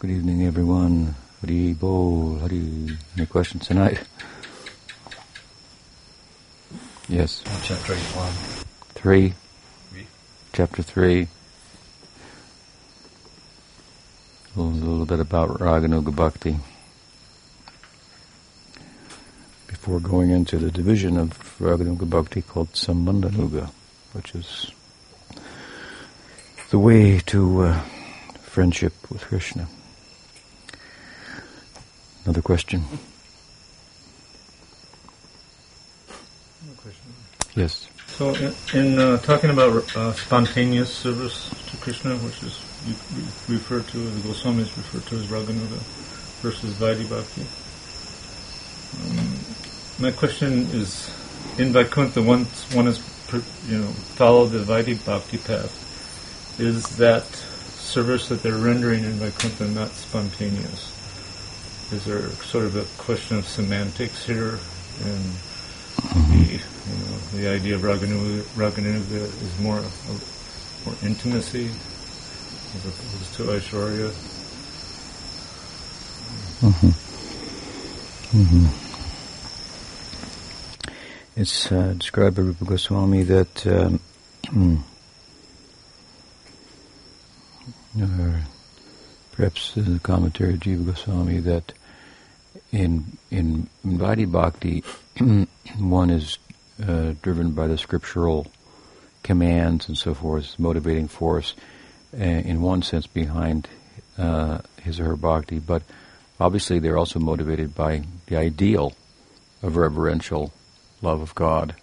Good evening, everyone. Hari Bol. Hari. Any questions tonight? Yes. Chapter 8, 1. Three. Three. Chapter three. A little, bit about Raganuga Bhakti. Before going into the division of Raganuga Bhakti called Sambandhanuga, which is the way to uh, friendship with Krishna. Another question? Yes. So, in, in uh, talking about uh, spontaneous service to Krishna, which is you, you refer to, the Goswamis referred to as Raganuga versus Vaidhi Bhakti. Um, my question is, in Vaikuntha, once one has you know followed the Vaidhi Bhakti path, is that service that they're rendering in Vaikuntha not spontaneous? Is there sort of a question of semantics here, and the you know the idea of Raganuga, Raganuga is more more intimacy as opposed to Aishwarya? It's uh, described by Rupa Goswami that, um, or perhaps in the commentary of Jiva Goswami, that in in Vaidhi Bhakti, one is uh, driven by the scriptural commands and so forth, motivating force, uh, in one sense behind uh, his or her bhakti, but obviously they're also motivated by the ideal of reverential love of God.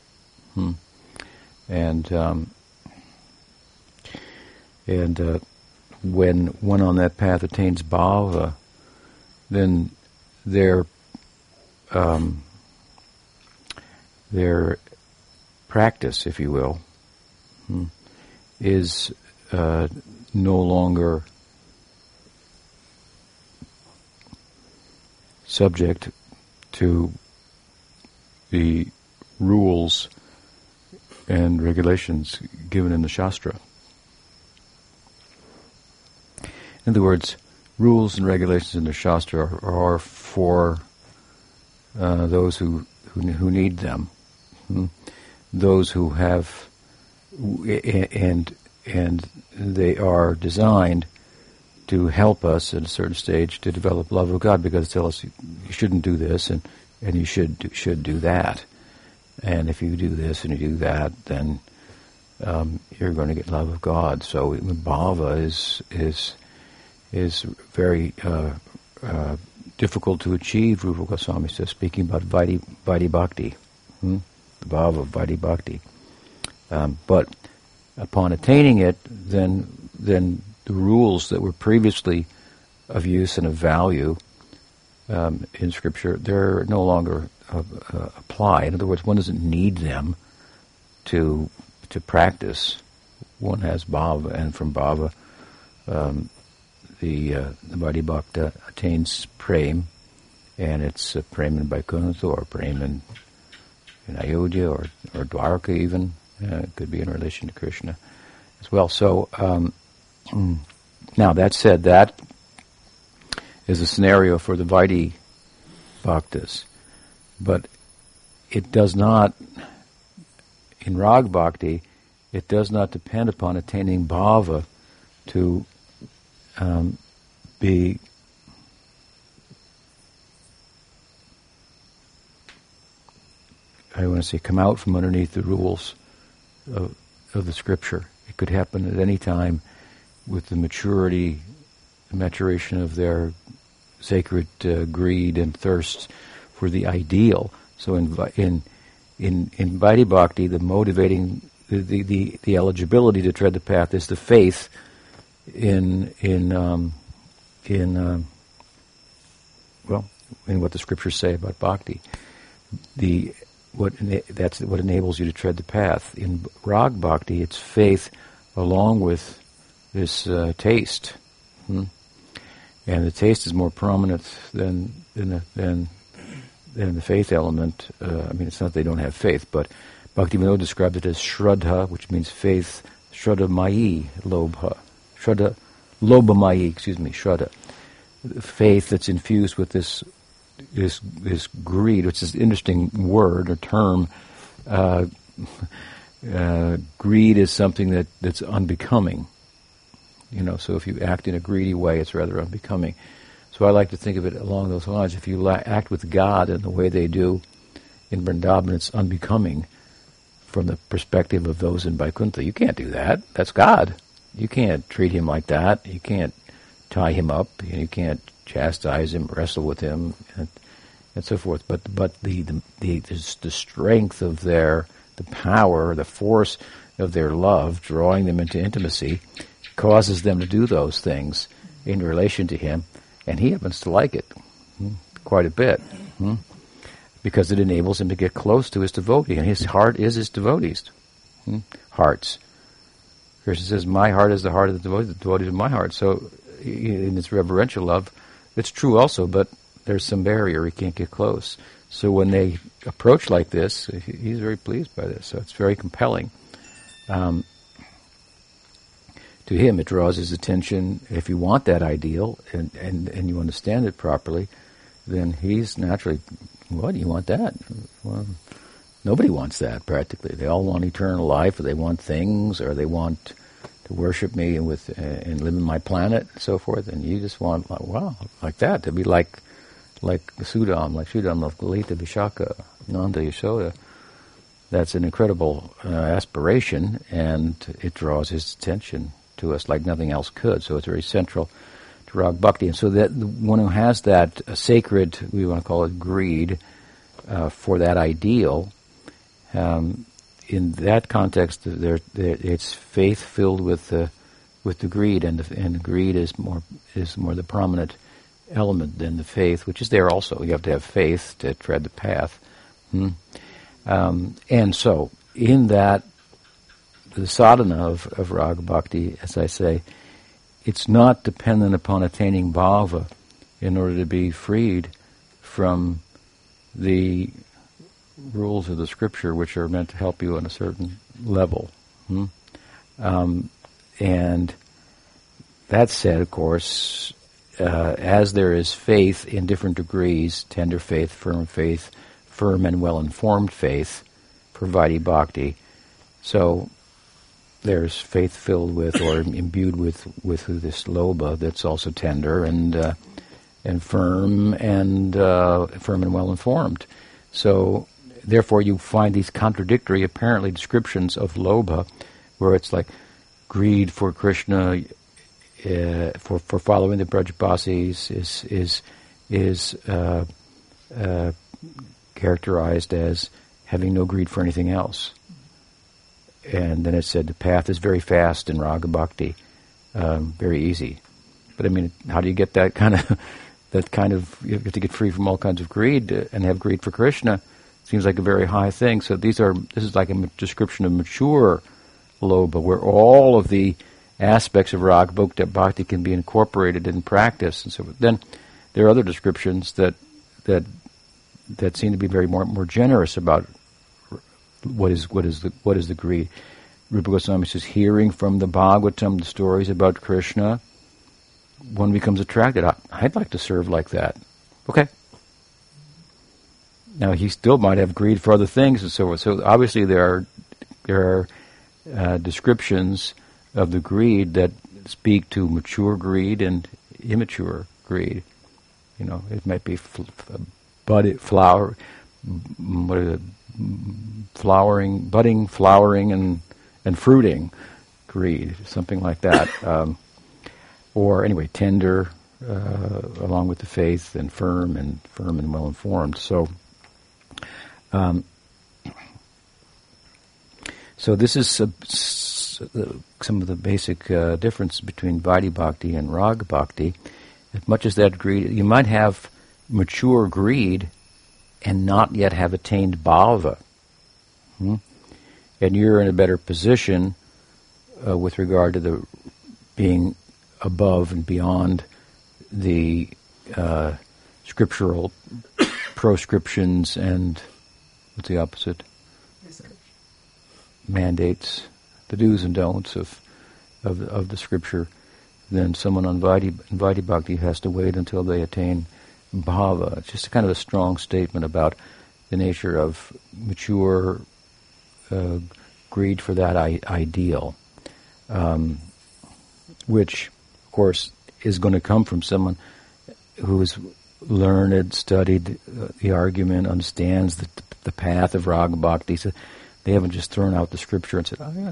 Hmm. And um, and uh, when one on that path attains bhava, then their um, their practice, if you will, hmm, is uh, no longer subject to the rules and regulations given in the Shastra. In other words, rules and regulations in the Shastra are, are for uh, those who, who, who need them, hmm? those who have, and and they are designed to help us at a certain stage to develop love of God because they tell us you shouldn't do this and, and you should do, should do that. And if you do this and you do that, then um, you're going to get love of God. So bhava is is is very uh, uh, difficult to achieve. Rupa Goswami says, speaking about Vaidhi, Vaidhi Bhakti, hmm? the bhava of Vaidhi Bhakti. Um, but upon attaining it, then then the rules that were previously of use and of value um, in Scripture, they're no longer uh, uh, apply. In other words, one doesn't need them to to practice. One has bhava, and from bhava, um, the uh, the Vaidhi Bhakta attains prem, and it's uh, prem in Vaikuntha or prem in, in Ayodhya or, or Dwarka even. Uh, it could be in relation to Krishna as well. So, um, now that said, that is a scenario for the Vaidhi Bhaktas. But it does not, in Rag Bhakti, it does not depend upon attaining bhava to um, be I want to say come out from underneath the rules of, of the scripture. It could happen at any time with the maturity, the maturation of their sacred uh, greed and thirst for the ideal. So in in in in Vaidhi Bhakti, the motivating the, the, the, eligibility to tread the path is the faith in in um, in uh, well in what the scriptures say about bhakti. The what that's what enables you to tread the path. In rag bhakti, it's faith along with this uh, taste, hmm? and the taste is more prominent than than than, than the faith element. Uh, I mean, it's not they don't have faith, but Bhakti Bhaktivinoda described it as shraddha, which means faith. Shraddha mayi lobha, shraddha lobha mayi, excuse me, shraddha. faith that's infused with this this this greed, which is an interesting word or term. Uh, uh, greed is something that, that's unbecoming. You know, so if you act in a greedy way, it's rather unbecoming. So I like to think of it along those lines. If you la- act with God in the way they do in Vrindavan, it's unbecoming from the perspective of those in Vaikuntha. You can't do that. That's God. You can't treat him like that. You can't tie him up. You can't chastise him, wrestle with him, and, and so forth. But but the the, the the strength of their the power, the force of their love, drawing them into intimacy, causes them to do those things in relation to him, and he happens to like it hmm, quite a bit. Hmm, because it enables him to get close to his devotee, and his heart is his devotees' hmm, hearts. Krishna says, "My heart is the heart of the devotee; the devotee is my heart." So, in its reverential love, it's true also, but there's some barrier; he can't get close. So when they approach like this, he's very pleased by this. So it's very compelling. Um, to him, it draws his attention. If you want that ideal and, and, and you understand it properly, then he's naturally, what, do you want that? Well, nobody wants that practically. They all want eternal life, or they want things, or they want to worship me and with uh, and live in my planet and so forth. And you just want, wow, like that to be like like Sudam, like Sudam of Lalita Vishaka, Nanda Yashoda. That's an incredible uh, aspiration, and it draws his attention to us like nothing else could. So it's very central to Rag Bhakti. And so that the one who has that uh, sacred, we want to call it greed, uh, for that ideal, um, in that context, it's faith filled with the with the greed, and the, and greed is more is more the prominent element than the faith, which is there also. You have to have faith to tread the path. Hmm? Um, and so, in that, the sadhana of, of raga bhakti, as I say, it's not dependent upon attaining bhava in order to be freed from the rules of the scripture, which are meant to help you on a certain level. Hmm? Um, and that said, of course, uh, as there is faith in different degrees, tender faith, firm faith, firm and well-informed faith for Vaidhi Bhakti. So there's faith filled with or imbued with, with this lobha that's also tender and uh, and firm and uh, firm and well informed. So therefore, you find these contradictory, apparently, descriptions of lobha, where it's like greed for Krishna, uh, for for following the Brajbasis is is is uh, uh, characterized as having no greed for anything else. And then it said the path is very fast in Raga Bhakti, um, very easy. But I mean, how do you get that kind of that kind of you have to get free from all kinds of greed and have greed for Krishna? Seems like a very high thing. So these are this is like a description of mature lobha, where all of the aspects of Rag Bhakti can be incorporated in practice and so. Then there are other descriptions that that that seem to be very more more generous about what is what is the what is the greed. Rupa Goswami says, hearing from the Bhagavatam the stories about Krishna, one becomes attracted. I, I'd like to serve like that. Okay. Now he still might have greed for other things and so forth. So obviously there are there are uh, descriptions of the greed that speak to mature greed and immature greed. You know, it might be fl- bud flower, what is it, flowering, budding, flowering, and and fruiting greed, something like that. Um, or anyway, tender, uh, along with the faith, and firm and firm and well informed. So. Um, so this is some of the basic uh, difference between Vaidhi Bhakti and Rag Bhakti. As much as that greed, you might have mature greed and not yet have attained bhava. Hmm? And you're in a better position uh, with regard to the being above and beyond the uh, scriptural proscriptions and what's the opposite? Mandates the do's and don'ts of of, of the scripture then someone on Vaidhi, Vaidhi Bhakti has to wait until they attain bhava. It's just a kind of a strong statement about the nature of mature uh, greed for that I- ideal, um, which, of course, is going to come from someone who is learned, studied uh, the argument, understands the, the path of raga bhakti. So they haven't just thrown out the scripture and said, "Oh yeah,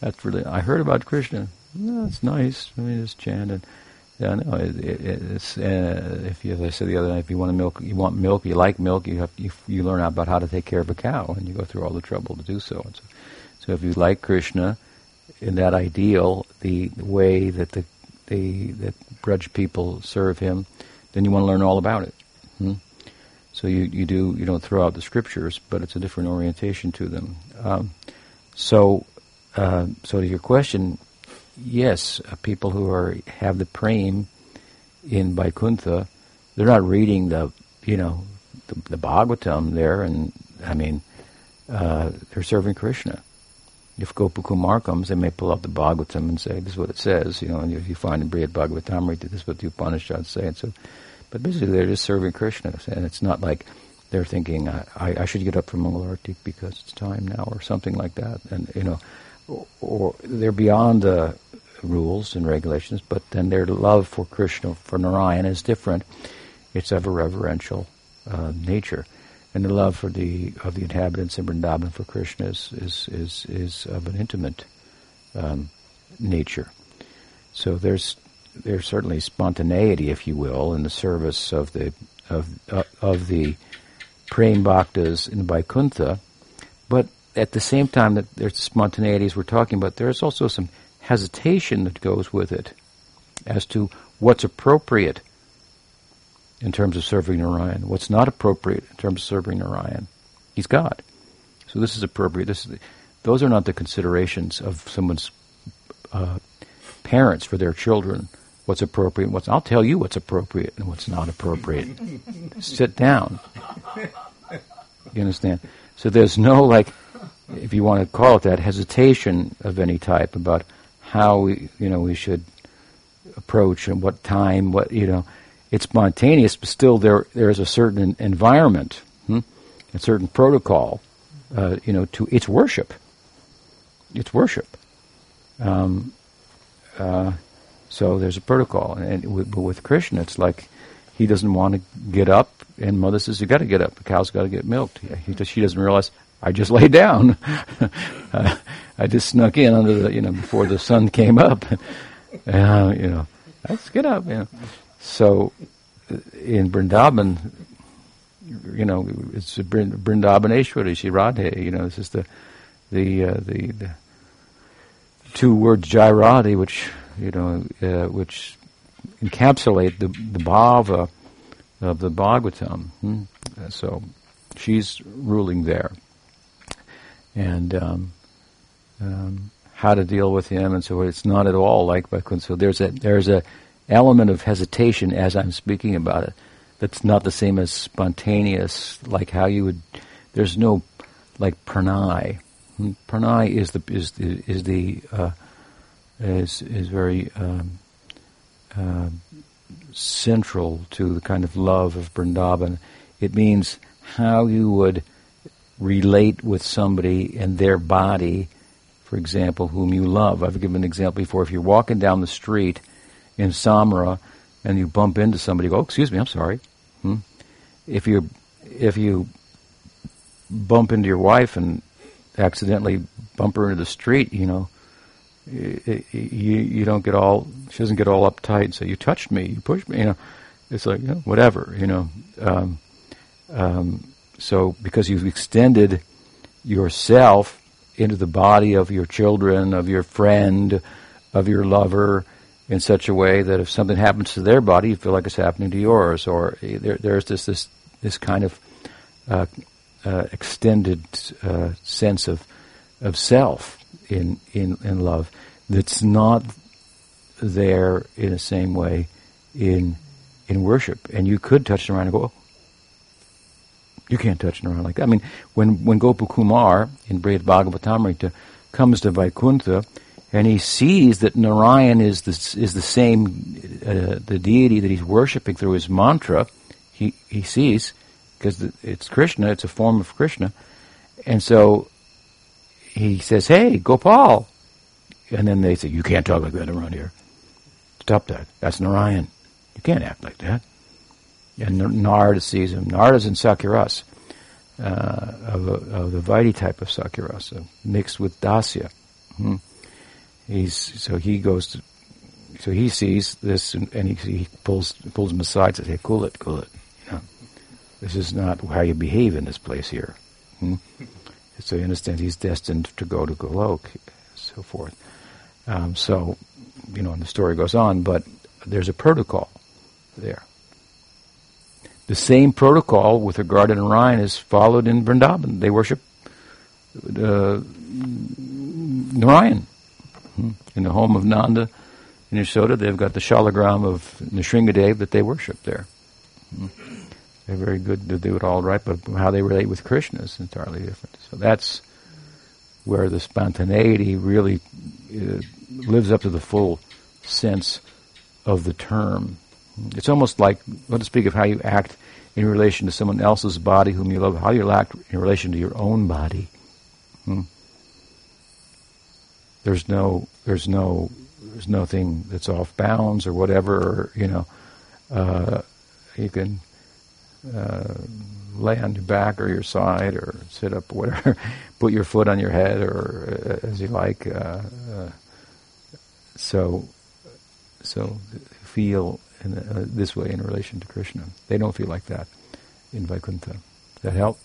that's really." I heard about Krishna. That's nice. I mean, just chanted. Yeah, no, it, it, it's uh, if you, as I said the other night, if you want milk, you want milk, you like milk, you have you, you learn about how to take care of a cow, and you go through all the trouble to do so. so. So, if you like Krishna, in that ideal, the, the way that the, the that Braj people serve him, then you want to learn all about it. Hmm? So you, you do you don't throw out the scriptures, but it's a different orientation to them. Um, so uh, so to your question, yes, uh, people who are have the prem in Vaikuntha, they're not reading the you know the, the Bhagavatam there, and I mean uh, they're serving Krishna. If Gopakumar comes, they may pull out the Bhagavatam and say, "This is what it says," you know. And if you find in Brihad Bhagavatamrita, this is what the Upanishads say, and so. But basically, they're just serving Krishna, and it's not like they're thinking, I, I should get up for Mangalarti because it's time now, or something like that. And you know, or, or they're beyond the rules and regulations, but then their love for Krishna, for Narayan, is different. It's of a reverential uh, nature, and the love for the of the inhabitants in Vrindavan for Krishna is is is, is of an intimate um, nature. So there's there's certainly spontaneity, if you will, in the service of the of uh, of the praying bhaktas in Vaikuntha, but at the same time that there's spontaneities we're talking about, there's also some hesitation that goes with it as to what's appropriate in terms of serving Narayan, what's not appropriate in terms of serving Narayan. He's God. So this is appropriate. This is, those are not the considerations of someone's uh, parents for their children. What's appropriate? What's I'll tell you what's appropriate and what's not appropriate. Sit down. You understand? So there's no like, if you want to call it that, hesitation of any type about how we, you know, we should approach and what time, what you know. It's spontaneous, but still there there is a certain environment, hmm? a certain protocol, uh, you know, to its worship. It's worship. Um, uh, so there's a protocol, and with, but with Krishna, it's like he doesn't want to get up, and mother says, "You got to get up. The cow's got to get milked." He, she doesn't realize I just laid down. uh, I just snuck in under the, you know, before the sun came up. uh, you know, let's get up. You know. So uh, in Vrindavan, you know, it's Vrindavaneshwari, Shri Radhe. You know, this is the the uh, the, the two words Jai Radhe, which you know, uh, which encapsulate the the bhava of the Bhagavatam. Hmm? So she's ruling there and um, um, how to deal with him, and so it's not at all like Vaikuntha. So there's a there's a element of hesitation as I'm speaking about it that's not the same as spontaneous, like how you would. There's no like pranay. Hmm, pranay is the is the is the uh, is is very um, uh, central to the kind of love of Vrindavan. It means how you would relate with somebody and their body, for example, whom you love. I've given an example before. If you're walking down the street in Samara and you bump into somebody, go, oh, excuse me, I'm sorry. Hmm? If you if you bump into your wife and accidentally bump her into the street, you know, you, you don't get all she doesn't get all uptight. So you touched me, you pushed me, you know. It's like you know, whatever, you know. Um, um, so, because you've extended yourself into the body of your children, of your friend, of your lover, in such a way that if something happens to their body, you feel like it's happening to yours, or there, there's this this this kind of uh, uh, extended uh, sense of of self in in in love that's not there in the same way in in worship. And you could touch around and go, oh, you can't touch Narayan like that. I mean, when when Gopakumar in Brihad Bhagavatamrita comes to Vaikuntha, and he sees that Narayan is the, is the same, uh, the deity that he's worshipping through his mantra. He, he sees, because it's Krishna, it's a form of Krishna. And so he says, hey, Gopal. And then they say, you can't talk like that around here. Stop that. That's Narayan. You can't act like that. And Narada sees him. Narada's in Sakhyarasa, uh, of, of the Vaidhi type of Sakhyarasa, mixed with Dasya. Hmm. He's so he goes to, so he sees this and, and he, he, pulls pulls him aside and says, "Hey, cool it, cool it. You know, this is not how you behave in this place here." Hmm? So he understands he's destined to go to Golok, so forth. Um, so, you know, and the story goes on, but there's a protocol there. The same protocol with regard to Narayan is followed in Vrindavan. They worship uh, Narayan. Hmm. In the home of Nanda in Yashoda, they've got the shalagram of Nrsingadev that they worship there. They're very good to do it all right, but how they relate with Krishna is entirely different. So that's where the spontaneity really uh, lives up to the full sense of the term. It's almost like, let us speak of how you act in relation to someone else's body whom you love, how you act in relation to your own body. Hmm. There's no, there's no, there's nothing that's off bounds or whatever. Or, you know, uh, you can uh, lay on your back or your side or sit up, or whatever. Put your foot on your head or uh, as you like. Uh, uh, so, so feel in, uh, this way in relation to Krishna. They don't feel like that in Vaikuntha. Does that help?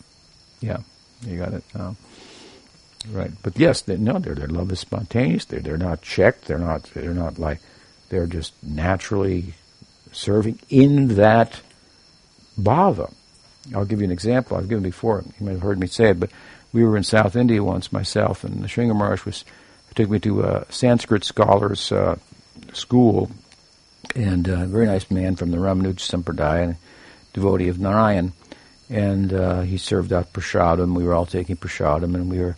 Yeah, you got it. Um, right, but yes, they, no, their their love is spontaneous. They're they're not checked. They're not they're not like they're just naturally serving in that bhava. I'll give you an example. I've given before. You may have heard me say it, but we were in South India once, myself and the Sringa Maharaj was took me to a Sanskrit scholars uh, school, and uh, a very nice man from the Ramanuja Sampradaya, devotee of Narayan, and uh, he served out prasadam. We were all taking prasadam, and we were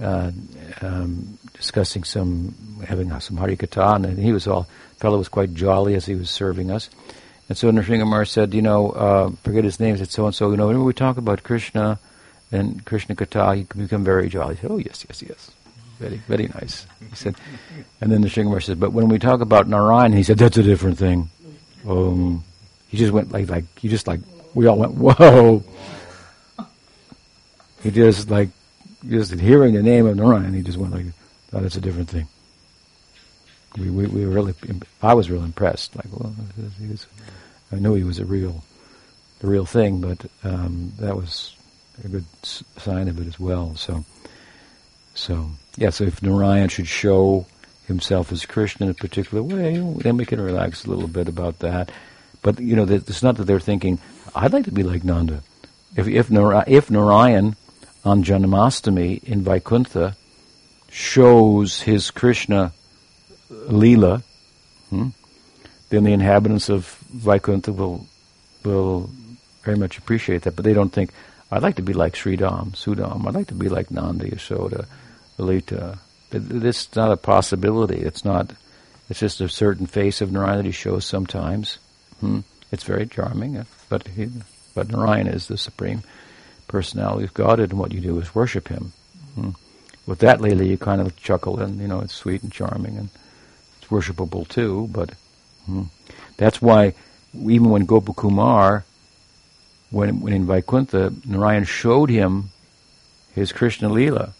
uh, um, discussing some, having some harikatha, and he was all, fellow was quite jolly as he was serving us. And so Narasingha Maharaj said, you know, uh, forget his name, said so and so, you know, whenever we talk about Krishna and Krishna he can become very jolly. He said, oh, yes, yes, yes. Very, very nice. He said, and then the Narasingha Maharaj said, but when we talk about Narayan, he said, that's a different thing. Um, he just went like, like, he just like, we all went, whoa. He just like, just hearing the name of Narayan, he just went like, oh, that's a different thing. We, we, we were really, I was really impressed. Like, well, he was, I knew he was a real, the real thing, but um, that was a good sign of it as well. So, so yeah. So if Narayan should show himself as Krishna in a particular way, then we can relax a little bit about that. But you know, it's not that they're thinking, "I'd like to be like Nanda." If if, Nar- if Narayan on Janmashtami in Vaikuntha shows his Krishna Leela, hmm, then the inhabitants of Vaikuntha will will very much appreciate that. But they don't think, I'd like to be like Sridham, Sudam. I'd like to be like Nanda, Yashoda, Lalita. This is not a possibility. It's not. It's just a certain face of Narayan that he shows sometimes. Hmm. It's very charming, uh, but he, but Narayan is the supreme personality of God, and what you do is worship him. Hmm. With that, Leela, you kind of chuckle, and you know it's sweet and charming, and it's worshipable too. But hmm. That's why even when Gopakumar, when, when in Vaikuntha, Narayan showed him his Krishna Leela,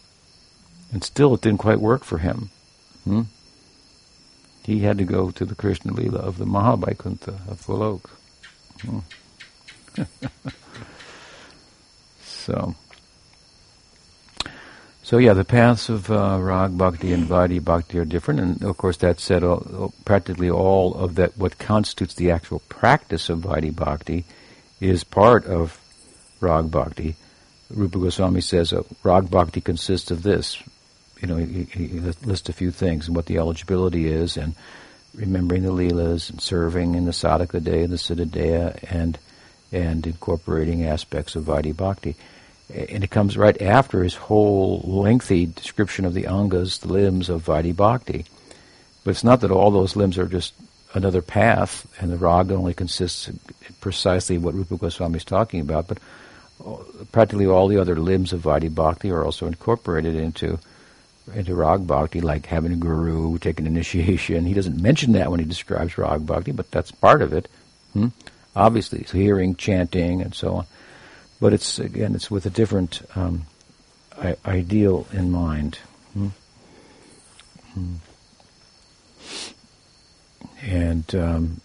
and still it didn't quite work for him. Hmm? He had to go to the Krishna Leela of the Mahavaikuntha of Golok. Hmm. so, so yeah, the paths of uh, Rag Bhakti and Vaidhi Bhakti are different, and of course that said, all, practically all of that, what constitutes the actual practice of Vaidhi Bhakti, is part of Rag Bhakti. Rupa Goswami says uh, Rag Bhakti consists of this. You know, he, he, lists a few things and what the eligibility is, and remembering the leelas, and serving in the sadhaka deha and the siddhadeha, and and incorporating aspects of Vaidhi Bhakti. And it comes right after his whole lengthy description of the angas, the limbs of Vaidhi Bhakti. But it's not that all those limbs are just another path, and the raga only consists precisely what Rupa Goswami is talking about, but practically all the other limbs of Vaidhi Bhakti are also incorporated into into Rag Bhakti, like having a guru, taking initiation. He doesn't mention that when he describes Rag Bhakti, but that's part of it. Hmm? Obviously, hearing, chanting, and so on. But it's again, it's with a different um, I- ideal in mind. Hmm? Hmm. And um,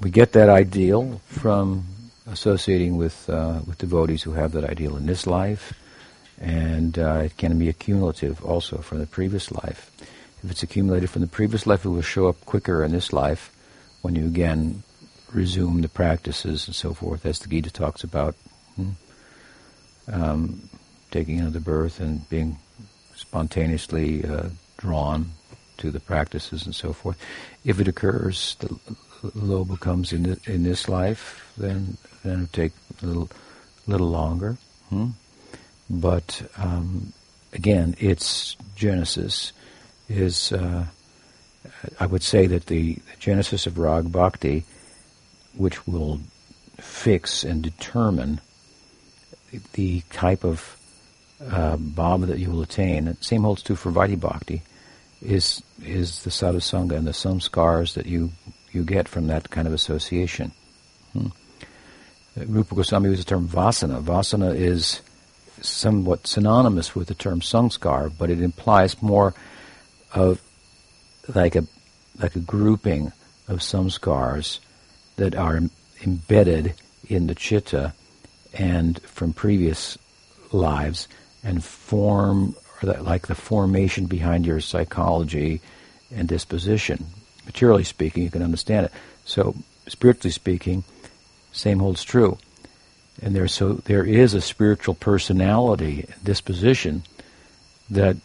we get that ideal from associating with uh, with devotees who have that ideal in this life, and uh, it can be accumulative also from the previous life. If it's accumulated from the previous life, it will show up quicker in this life when you again resume the practices and so forth, as the Gita talks about. Hmm? Um, taking another birth and being spontaneously uh, drawn to the practices and so forth. If it occurs, the lobha comes in the, in this life, then then it'll take a little little longer. Hmm? But um, again, its genesis is. Uh, I would say that the genesis of rag bhakti, which will fix and determine the type of uh, bhava that you will attain. And same holds true for Vaidhi Bhakti is is the sadhusanga and the samskars that you you get from that kind of association. Hmm. Rupa Goswami uses the term vasana. Vasana is somewhat synonymous with the term samskar, but it implies more of like a like a grouping of samskars that are embedded in the chitta and from previous lives and form like the formation behind your psychology and disposition. Materially speaking, you can understand it. So, spiritually speaking, same holds true. And there, so there is a spiritual personality, disposition that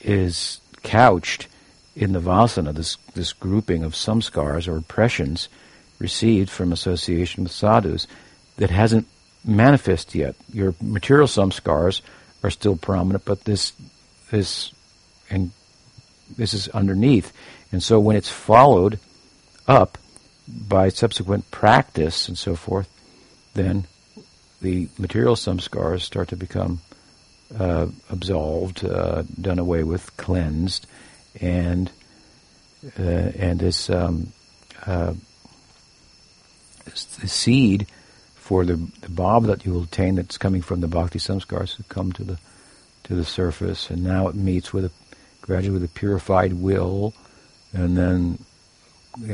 is couched in the vasana, this this grouping of samskars or impressions received from association with sadhus that hasn't manifested yet. Your material samskars are still prominent, but this this and this is underneath. And so when it's followed up by subsequent practice and so forth, then the material samskars start to become uh, absolved, uh, done away with, cleansed, and uh, and this, um, uh, this the seed for the, the bhava that you will attain that's coming from the bhakti samskars to come to the to the surface, and now it meets with a, gradually with a purified will, and then,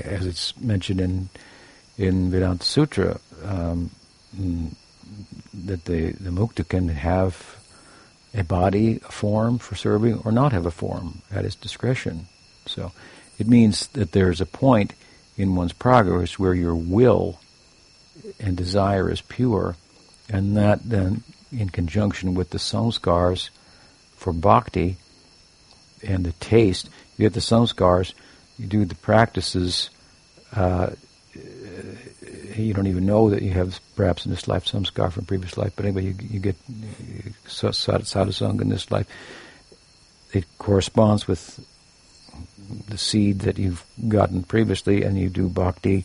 as it's mentioned in in Vedanta Sutra, um, that the the mukta can have a body, a form for serving, or not have a form at his discretion. So, it means that there's a point in one's progress where your will and desire is pure, and that then, in conjunction with the samskars for bhakti and the taste. You get the samskars, you do the practices. Uh, you don't even know that you have perhaps in this life samskar from previous life, but anyway, you, you get sadhusanga in this life. It corresponds with the seed that you've gotten previously, and you do bhakti,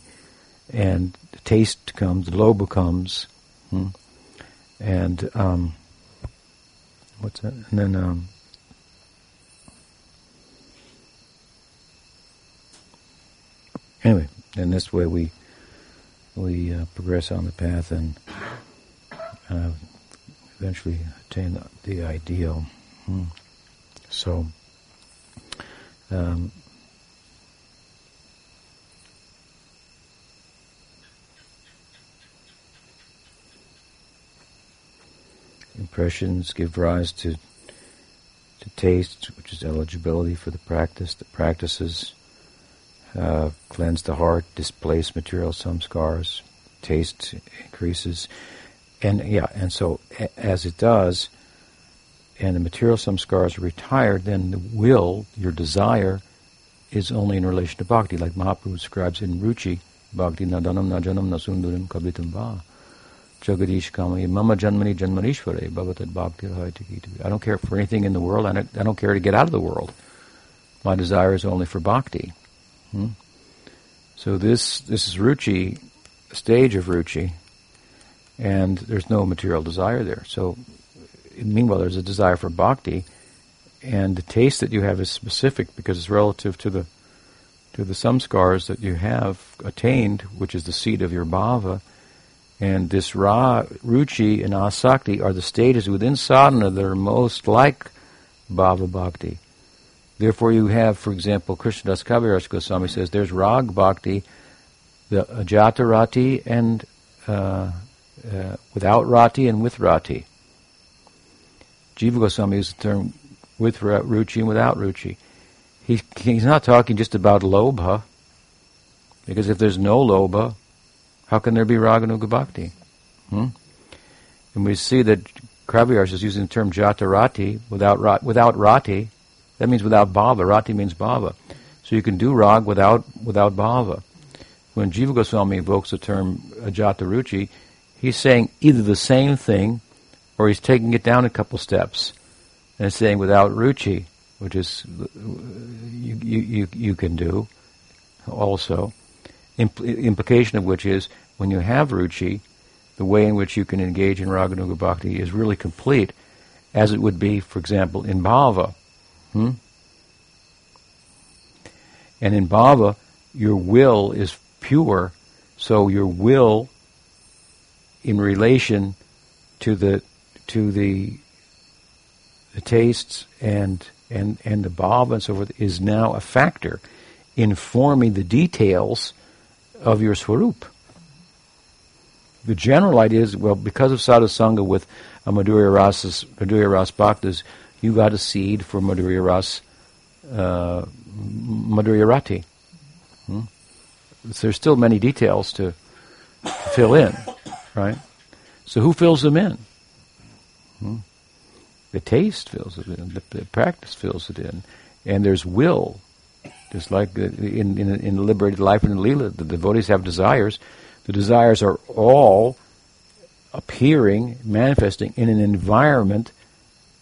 and the taste comes, the lobha comes, hmm? and um, what's that? And then um, anyway, in this way we we uh, progress on the path and uh, eventually attain the, the ideal. Hmm. So. Um, Impressions give rise to to taste, which is eligibility for the practice. The practices uh, cleanse the heart, displace material samskars, taste increases, and yeah, and so a- as it does, and the material samskars are retired, then the will, your desire, is only in relation to bhakti, like Mahaprabhu describes in Ruchi, bhakti nadanam najanam nasundaram kavitam va. Jagadish Mama Janmani Janmanishware, Bhavatad Bhakti I don't care for anything in the world, don't, I don't care to get out of the world. My desire is only for bhakti. Hmm? So this, this is ruchi, stage of ruchi, and there's no material desire there. So meanwhile, there's a desire for bhakti, and the taste that you have is specific because it's relative to the to the samskars that you have attained, which is the seat of your bhava, and this ra, ruchi, and asakti are the stages within sadhana that are most like bhava bhakti. Therefore, you have, for example, Krishnadas Kaviraj Goswami says there's rag bhakti, the ajata rati, and uh, uh, without rati and with rati. Jiva Goswami uses the term with ruchi and without ruchi. He, he's not talking just about lobha, because if there's no lobha, how can there be raganuga bhakti? Hmm? And we see that Kaviraj is using the term jatarati without without rati. That means without bhava. Rati means bhava. So you can do rag without without bhava. When Jiva Goswami invokes the term jataruchi, he's saying either the same thing or he's taking it down a couple steps and saying without ruchi, which is you, you, you can do also. Impl- implication of which is when you have ruchi, the way in which you can engage in raganuga bhakti is really complete, as it would be, for example, in bhava. Hmm? And in bhava, your will is pure, so your will in relation to the to the the tastes and and and the bhava and so forth is now a factor in forming the details of your swarup. The general idea is, well, because of sadhusanga with a Madhurya Rasas, Madhurya Ras Bhaktas, you got a seed for Madhurya Ras, uh, Madhurya Rati. Hmm? So there's still many details to, fill in, right? So who fills them in? Hmm? The taste fills it in. The, the, practice fills it in, and there's will. Just like in in, in liberated life in lila, the devotees have desires. The desires are all appearing, manifesting in an environment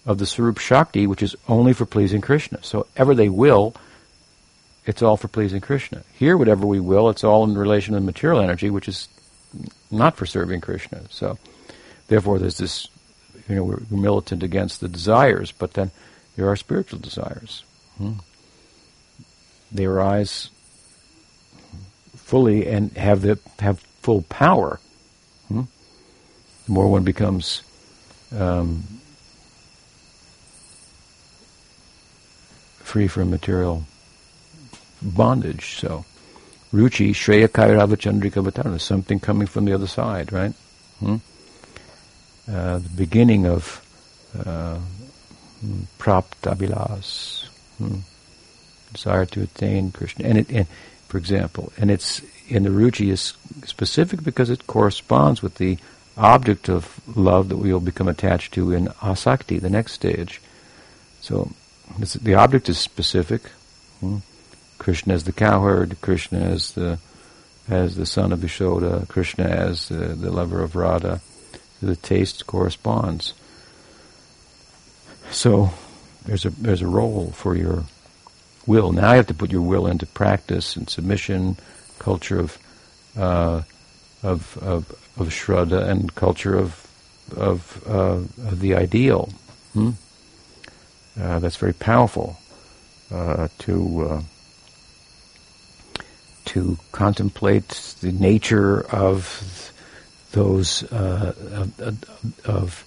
of the Swarup Shakti, which is only for pleasing Krishna. So ever they will, it's all for pleasing Krishna. Here, whatever we will, it's all in relation to material energy, which is not for serving Krishna. So, therefore, there's this, you know, we're militant against the desires, but then there are spiritual desires. Hmm. They arise fully and have the have full power. Hmm? The more one becomes um, free from material bondage. So, ruchi, shreya kairava chandrika vatana, something coming from the other side, right? Hmm? Uh, the beginning of uh, praptabilas, hmm? desire to attain Krishna. And, it, and, for example, and it's, and the ruchi is specific because it corresponds with the object of love that we will become attached to in asakti, the next stage. So the object is specific. Hmm? Krishna as the cowherd, Krishna as the as the son of Yashoda, Krishna as the, the lover of Radha. The taste corresponds. So there's a there's a role for your will. Now you have to put your will into practice and submission, culture of uh, of, of of shraddha and culture of of, uh, of the ideal. Hmm? Uh, that's very powerful uh, to uh, to contemplate the nature of those uh, of, of,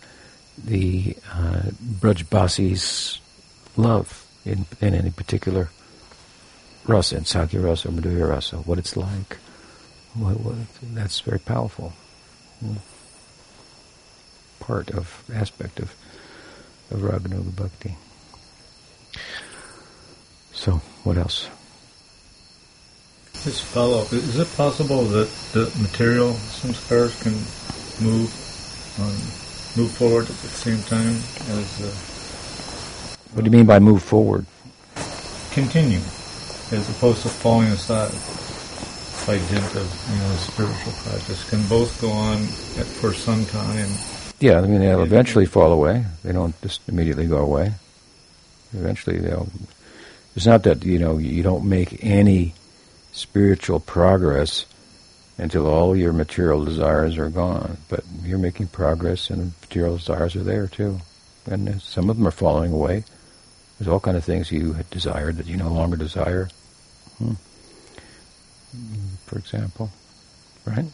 the uh, Brajbasi's love in, in any particular rasa, in Sakya rasa Madhurya rasa, what it's like. What, what, that's very powerful. Hmm. Part of, aspect of, of Raganuga Bhakti. So, what else? Just follow up. Is it possible that the material samskaras can move um, move forward at the same time as? Uh, what do you mean by move forward? Continue, as opposed to falling aside. by dint of you know spiritual practice can both go on at, for some time. Yeah, I mean they'll eventually fall away. They don't just immediately go away. Eventually they'll. It's not that you know you don't make any spiritual progress until all your material desires are gone, but you're making progress, and material desires are there too, and some of them are falling away. There's all kind of things you had desired that you no longer desire. Hmm. For example, right?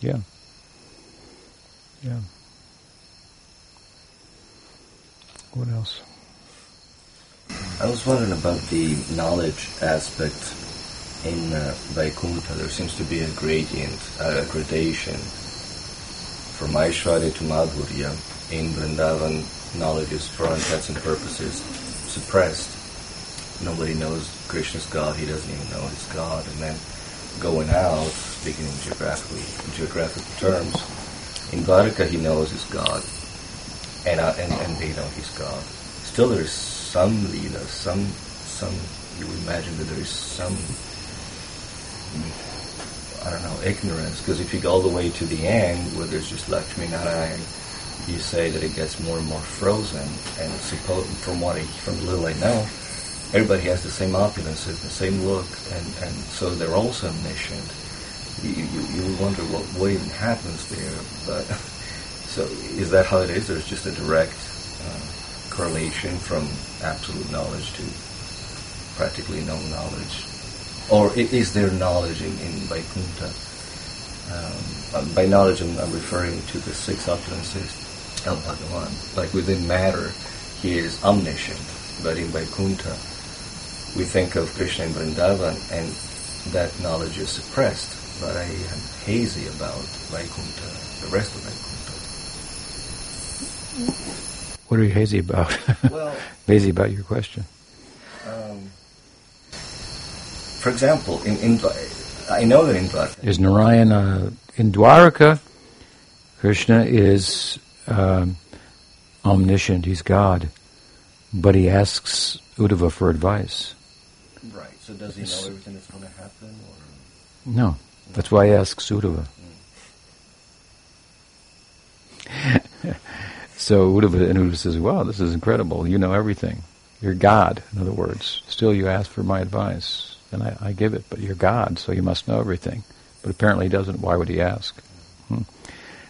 Yeah. Yeah. What else? I was wondering about the knowledge aspect in uh, Vaikuntha. There seems to be a gradient, a gradation from Aishwarya to Madhurya. In Vrindavan, knowledge is, for all intents and purposes, suppressed. Nobody knows Krishna's God. He doesn't even know he's God. And then going out, speaking in geographically, geographical terms, in Dwarka he knows he's God, and, uh, and and they know he's God. Still, there is some leela, some some. You imagine that there is some I don't know ignorance because if you go all the way to the end where there's just Lakshmi Narayan, you say that it gets more and more frozen. And suppose, from what I, from the little I know, everybody has the same opulences, the same look, and, and so they're also omniscient. You, you, you wonder what, what even happens there, but so is that how it is? There's just a direct uh, correlation from absolute knowledge to practically no knowledge, or is there knowledge in, in Vaikuntha? Um, by knowledge, I'm, I'm, referring to the six opulences, El Bhagavan. Like within matter, he is omniscient, but in Vaikuntha, we think of Krishna in Vrindavan, and that knowledge is suppressed. But I am hazy about Vaikuntha, the rest of Vaikuntha. What are you hazy about? Well, hazy about your question. Um, for example, in, in I know that in Dwarka is Narayana in Dwarka. Krishna is um, omniscient; he's God, but he asks Uddhava for advice. Right. So does he know everything that's going to happen? Or? No. That's why he asks Uddhava. Mm. so Uddhava, and Uddhava says, "Wow, this is incredible! You know everything. You're God. In other words, still you ask for my advice, and I, I give it. But you're God, so you must know everything. But apparently he doesn't. Why would he ask?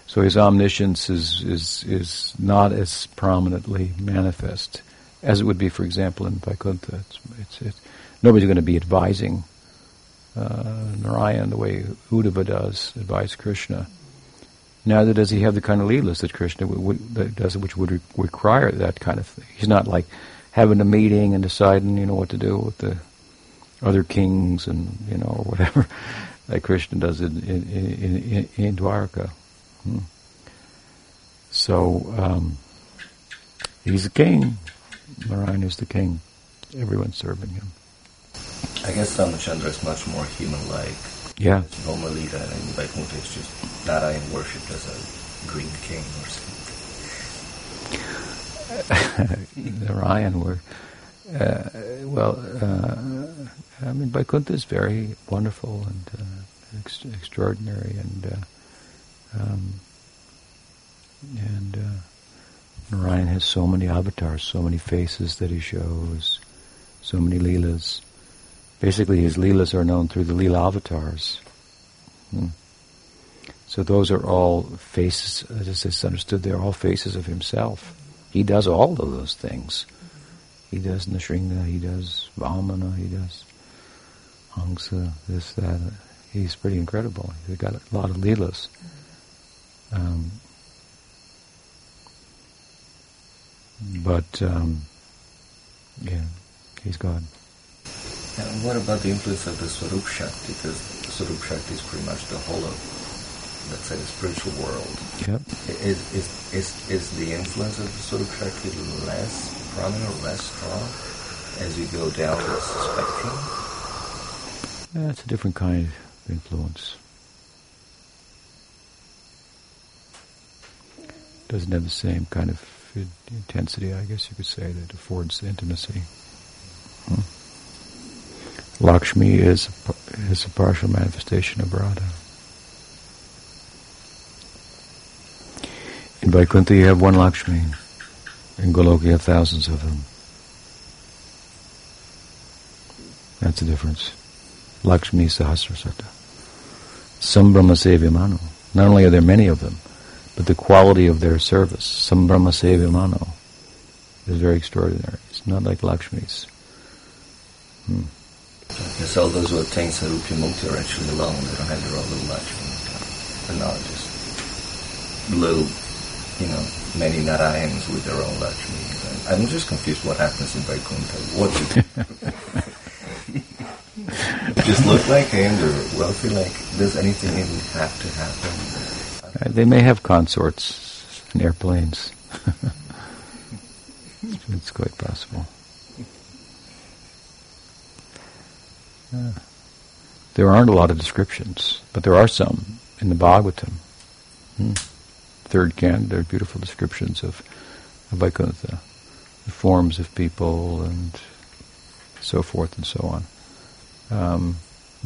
So his omniscience is, is, is not as prominently manifest as it would be, for example, in Vaikuntha. It's, it's, nobody's going to be advising uh, Narayan the way Uddhava does, advise Krishna. Neither does he have the kind of leelas that Krishna w- w- that does, which would re- require that kind of thing. He's not like having a meeting and deciding, you know, what to do with the other kings and you know whatever that Krishna does in in, in, in Dwarka. Hmm. So um, he's a king. Narayan is the king. Everyone's serving him. I guess Ramachandra is much more human-like. Yeah. Romalita and Vaikuntha is just Narayan worshipped as a green king or something. Narayan were, uh, well, uh, I mean, Vaikuntha is very wonderful and uh, ex- extraordinary and uh, um, and uh, Narayan has so many avatars, so many faces that he shows, so many leelas. Basically, his leelas are known through the leela avatars. Hmm. So those are all faces, as it's understood, they're all faces of himself. He does all of those things. He does Nrsinga, he does Vamana, he does Hamsa, this, that. He's pretty incredible. He's got a lot of leelas. Um, but, um, yeah, he's God. And what about the influence of the Swarup Shakti? Because Swarup Shakti is pretty much the whole of, let's say, the spiritual world. Yep. Is, is, is, is the influence of the Swarup Shakti less prominent or less strong as you go down the spectrum? Yeah, it's a different kind of influence. Doesn't have the same kind of intensity, I guess you could say, that affords intimacy. Hmm. Lakshmi is is a partial manifestation of Radha. In Vaikuntha you have one Lakshmi. In Goloka you have thousands of them. That's the difference. Lakshmi Sahasrasata. Sambhrama Sevyamano. Not only are there many of them, but the quality of their service, Sambhrama Sevyamano, is very extraordinary. It's not like Lakshmi's. Hmm. Yes, all those who attain Sarupya Mukti are actually alone. They don't have their own little Lakshmi. They're not just little, you know, many Narayans with their own Lakshmi. I'm just confused what happens in Vaikuntha. What do just look like him or wealthy like does anything even have to happen? Uh, they may have consorts and airplanes. it's quite possible. Uh, there aren't a lot of descriptions, but there are some in the Bhagavatam. Hmm. Third canto, there are beautiful descriptions of, of Vaikuntha, the forms of people and so forth and so on. Um,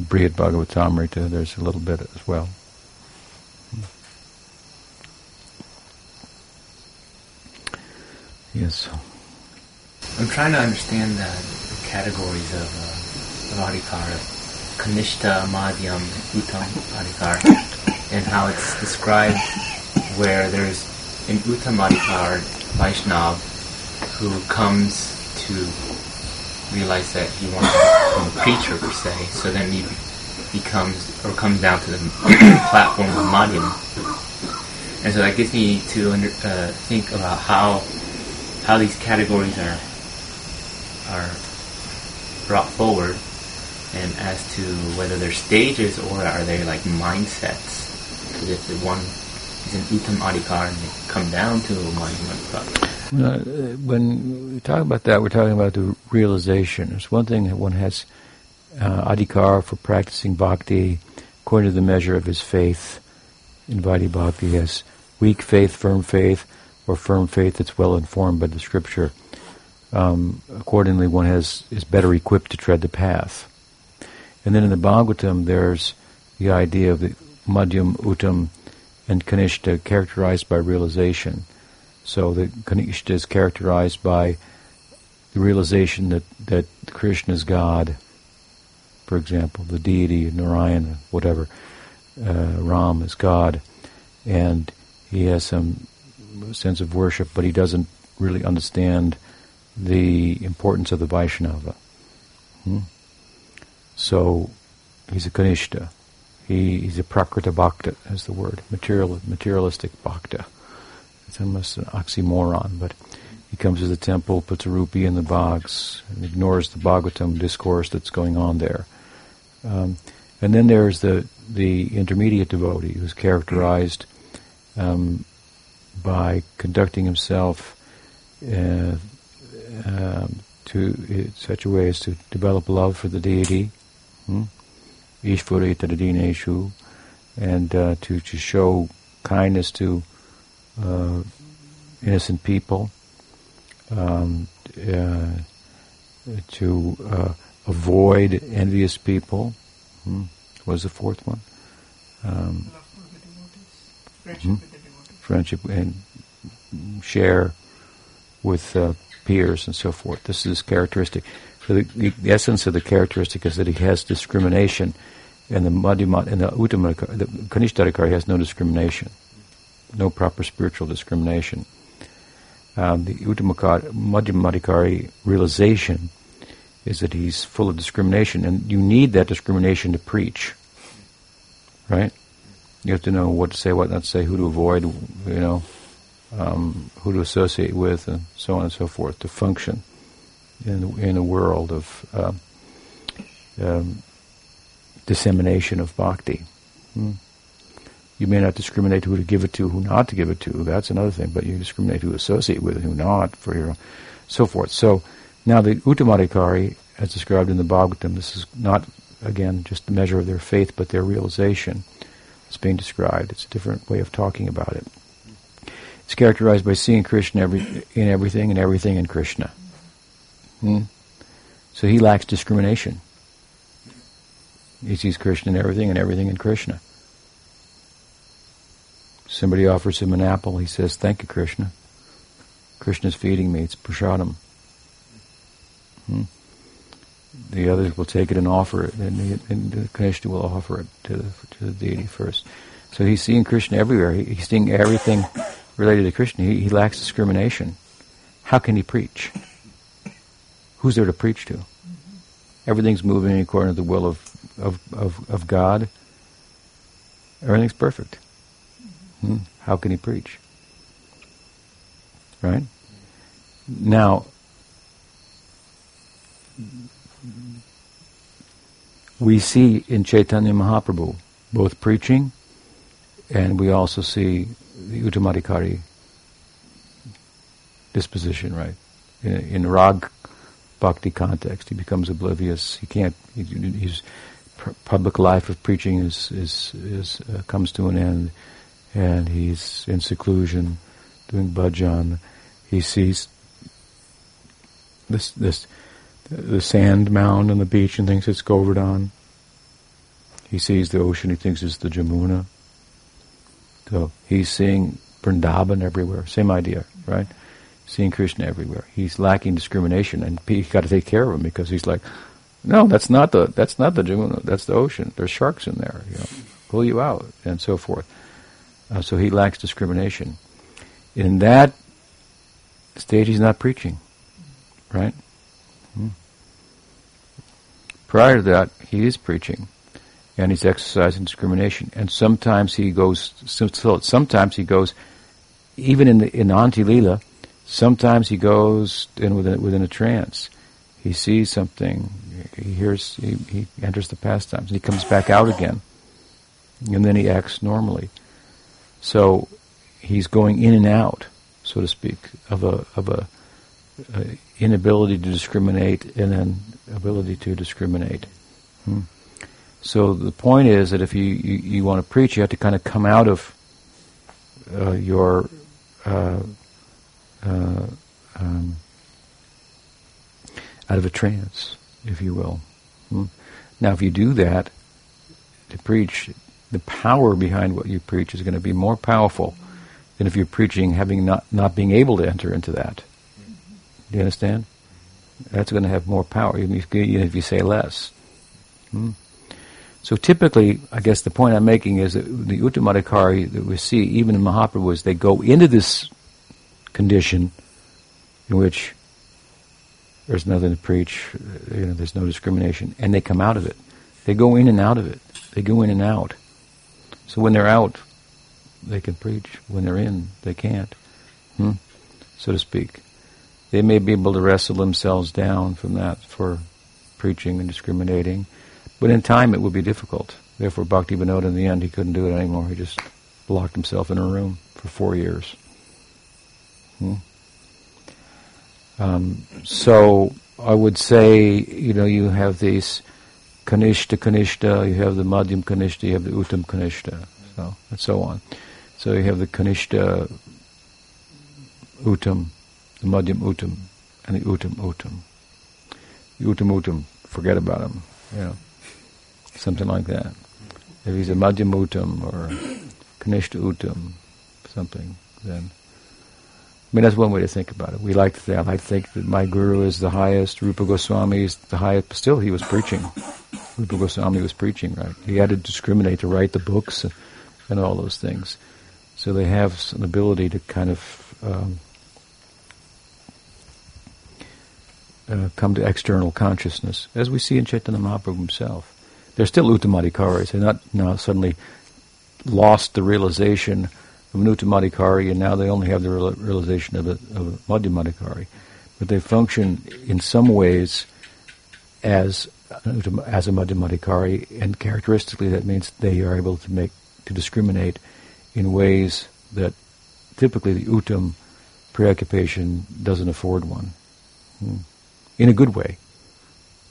Brihad Bhagavatamrita, there's a little bit as well. Yes. I'm trying to understand the, the categories of, uh, of Adhikar, Kanishta, Madhyam, Uttam Adhikar, and how it's described where there's an Uttam Adhikar Vaishnav who comes to realize that he wants to become a preacher per se, so then he becomes or comes down to the platform of Madhyam. And so that gets me to under, uh, think about how how these categories are are brought forward, and as to whether they're stages or are they like mindsets. Because if the one is an Uttam Adhikar and they come down to Madhyam Adhikar. Uh, when we talk about that, we're talking about the realization. It's one thing that one has uh, adhikar for practicing bhakti according to the measure of his faith. In Vaidhi Bhakti, has weak faith, firm faith, or firm faith that's well informed by the scripture. Um, accordingly, one has is better equipped to tread the path. And then in the Bhagavatam, there's the idea of the Madhyam, Uttam, and Kanishta characterized by realization. So the Kanishta is characterized by the realization that, that Krishna is God, for example, the deity, Narayana, whatever, uh, Ram is God, and he has some sense of worship, but he doesn't really understand the importance of the Vaishnava. Hmm? So he's a Kanishta. He, he's a Prakrita Bhakta, as the word, material, materialistic Bhakta. It's almost an oxymoron, but he comes to the temple, puts a rupee in the box, and ignores the Bhagavatam discourse that's going on there. Um, and then there's the the intermediate devotee who's characterized um, by conducting himself uh, um, to such a way as to develop love for the deity, hmm? Ishvara Tadadhineshu, and uh, to, to show kindness to uh, innocent people, um, uh, to uh, avoid envious people. Hmm. Was the fourth one? Um, friendship, hmm? Friendship and share with uh, peers and so forth. This is characteristic. So the, the, essence of the characteristic is that he has discrimination, and the Madhyama and the Uttama, the Kanishtadhikari has no discrimination no proper spiritual discrimination. Um, the Uttamamadhyama realization is that he's full of discrimination, and you need that discrimination to preach, right? You have to know what to say, what not to say, who to avoid, you know, um, who to associate with, and so on and so forth to function in in a world of uh, um, dissemination of bhakti. Hmm. You may not discriminate who to give it to, who not to give it to. That's another thing. But you discriminate who to associate with, who not, for your, so forth. So now the Uttamadhikari, as described in the Bhagavatam, this is not again just the measure of their faith, but their realization. It's being described. It's a different way of talking about it. It's characterized by seeing Krishna every, in everything and everything in Krishna. Hmm? So he lacks discrimination. He sees Krishna in everything and everything in Krishna. Somebody offers him an apple, he says, Thank you, Krishna. Krishna's feeding me, it's prasadam. Hmm? The others will take it and offer it, and, the, and Krishna will offer it to the, to the deity first. So he's seeing Krishna everywhere. He, he's seeing everything related to Krishna. He, he lacks discrimination. How can he preach? Who's there to preach to? Everything's moving according to the will of, of, of, of God. Everything's perfect. Hmm? How can he preach? Right? Now, we see in Chaitanya Mahaprabhu both preaching and we also see the Uttamadhikari disposition, right? In, in rag bhakti context, he becomes oblivious. He can't. He, his public life of preaching is is is uh, comes to an end, and he's in seclusion, doing bhajan. He sees this this the sand mound on the beach and thinks it's Govardhan. He sees the ocean. He thinks it's the Jamuna. So he's seeing Vrindavan everywhere. Same idea, right? Seeing Krishna everywhere. He's lacking discrimination, and he's got to take care of him because he's like, no, that's not the that's not the Jamuna. That's the ocean. There's sharks in there. You know, pull you out, and so forth. Uh, so he lacks discrimination. In that stage, he's not preaching, right? Hmm. Prior to that, he is preaching and he's exercising discrimination. And sometimes he goes, sometimes he goes, even in the in Antya Lila, sometimes he goes in within, within a trance. He sees something, he hears, he, he enters the pastimes, and he comes back out again, and then he acts normally. So he's going in and out, so to speak, of a of a, a inability to discriminate and then ability to discriminate. Hmm. So the point is that if you, you, you, want to preach, you have to kind of come out of uh, your uh, uh, um, out of a trance, if you will. Hmm? Now, if you do that to preach, the power behind what you preach is going to be more powerful than if you're preaching having not, not being able to enter into that. Do you understand? That's going to have more power, even if, you say less. Hmm? So typically, I guess the point I'm making is that the Uttamadhikari that we see, even in Mahaprabhu, is they go into this condition in which there's nothing to preach, you know, there's no discrimination, and they come out of it. They go in and out of it. They go in and out. So when they're out, they can preach. When they're in, they can't, hmm? so to speak. They may be able to wrestle themselves down from that for preaching and discriminating but in time, it would be difficult. Therefore, Bhakti Vinod, in the end, he couldn't do it anymore. He just locked himself in a room for four years. Hmm? Um, so I would say, you know, you have these Kanishta Kanishta, you have the Madhyam Kanishta, you have the Uttam Kanishta, so, and so on. So you have the Kanishta Uttam, the Madhyam Uttam, and the Uttam Uttam. The Uttam Uttam, forget about him, you know something like that. If he's a Madhyam Madhyamutam or Kanishta Uttam, something, then. I mean, that's one way to think about it. We like to think, I like to think that my guru is the highest, Rupa Goswami is the highest, but still he was preaching. Rupa Goswami was preaching, right? He had to discriminate to write the books and, and all those things. So they have an ability to kind of um, uh, come to external consciousness, as we see in Chaitanya Mahaprabhu himself they're still Uttamadhikaris. They're not now suddenly lost the realization of an Uttamadhikari and now they only have the realization of a, of a. But they function in some ways as as a Madhyamadhikari and characteristically that means they are able to make to discriminate in ways that typically the Uttam preoccupation doesn't afford one. Hmm. In a good way.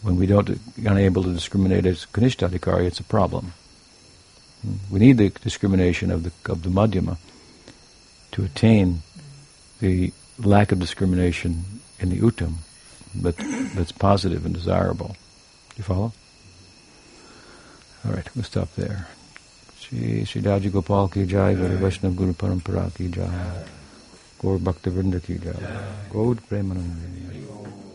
When we don't unable to discriminate as Kanishta it's a problem. We need the discrimination of the of the Madhyama to attain the lack of discrimination in the Uttam, but that's positive and desirable. You follow? All right, we'll stop there. Shri Shri Daji Gopal ki jai, Guru Vaishnav Guru Parampara ki jai, Gaur Bhakta Vrinda ki jai, Gaur Premanand.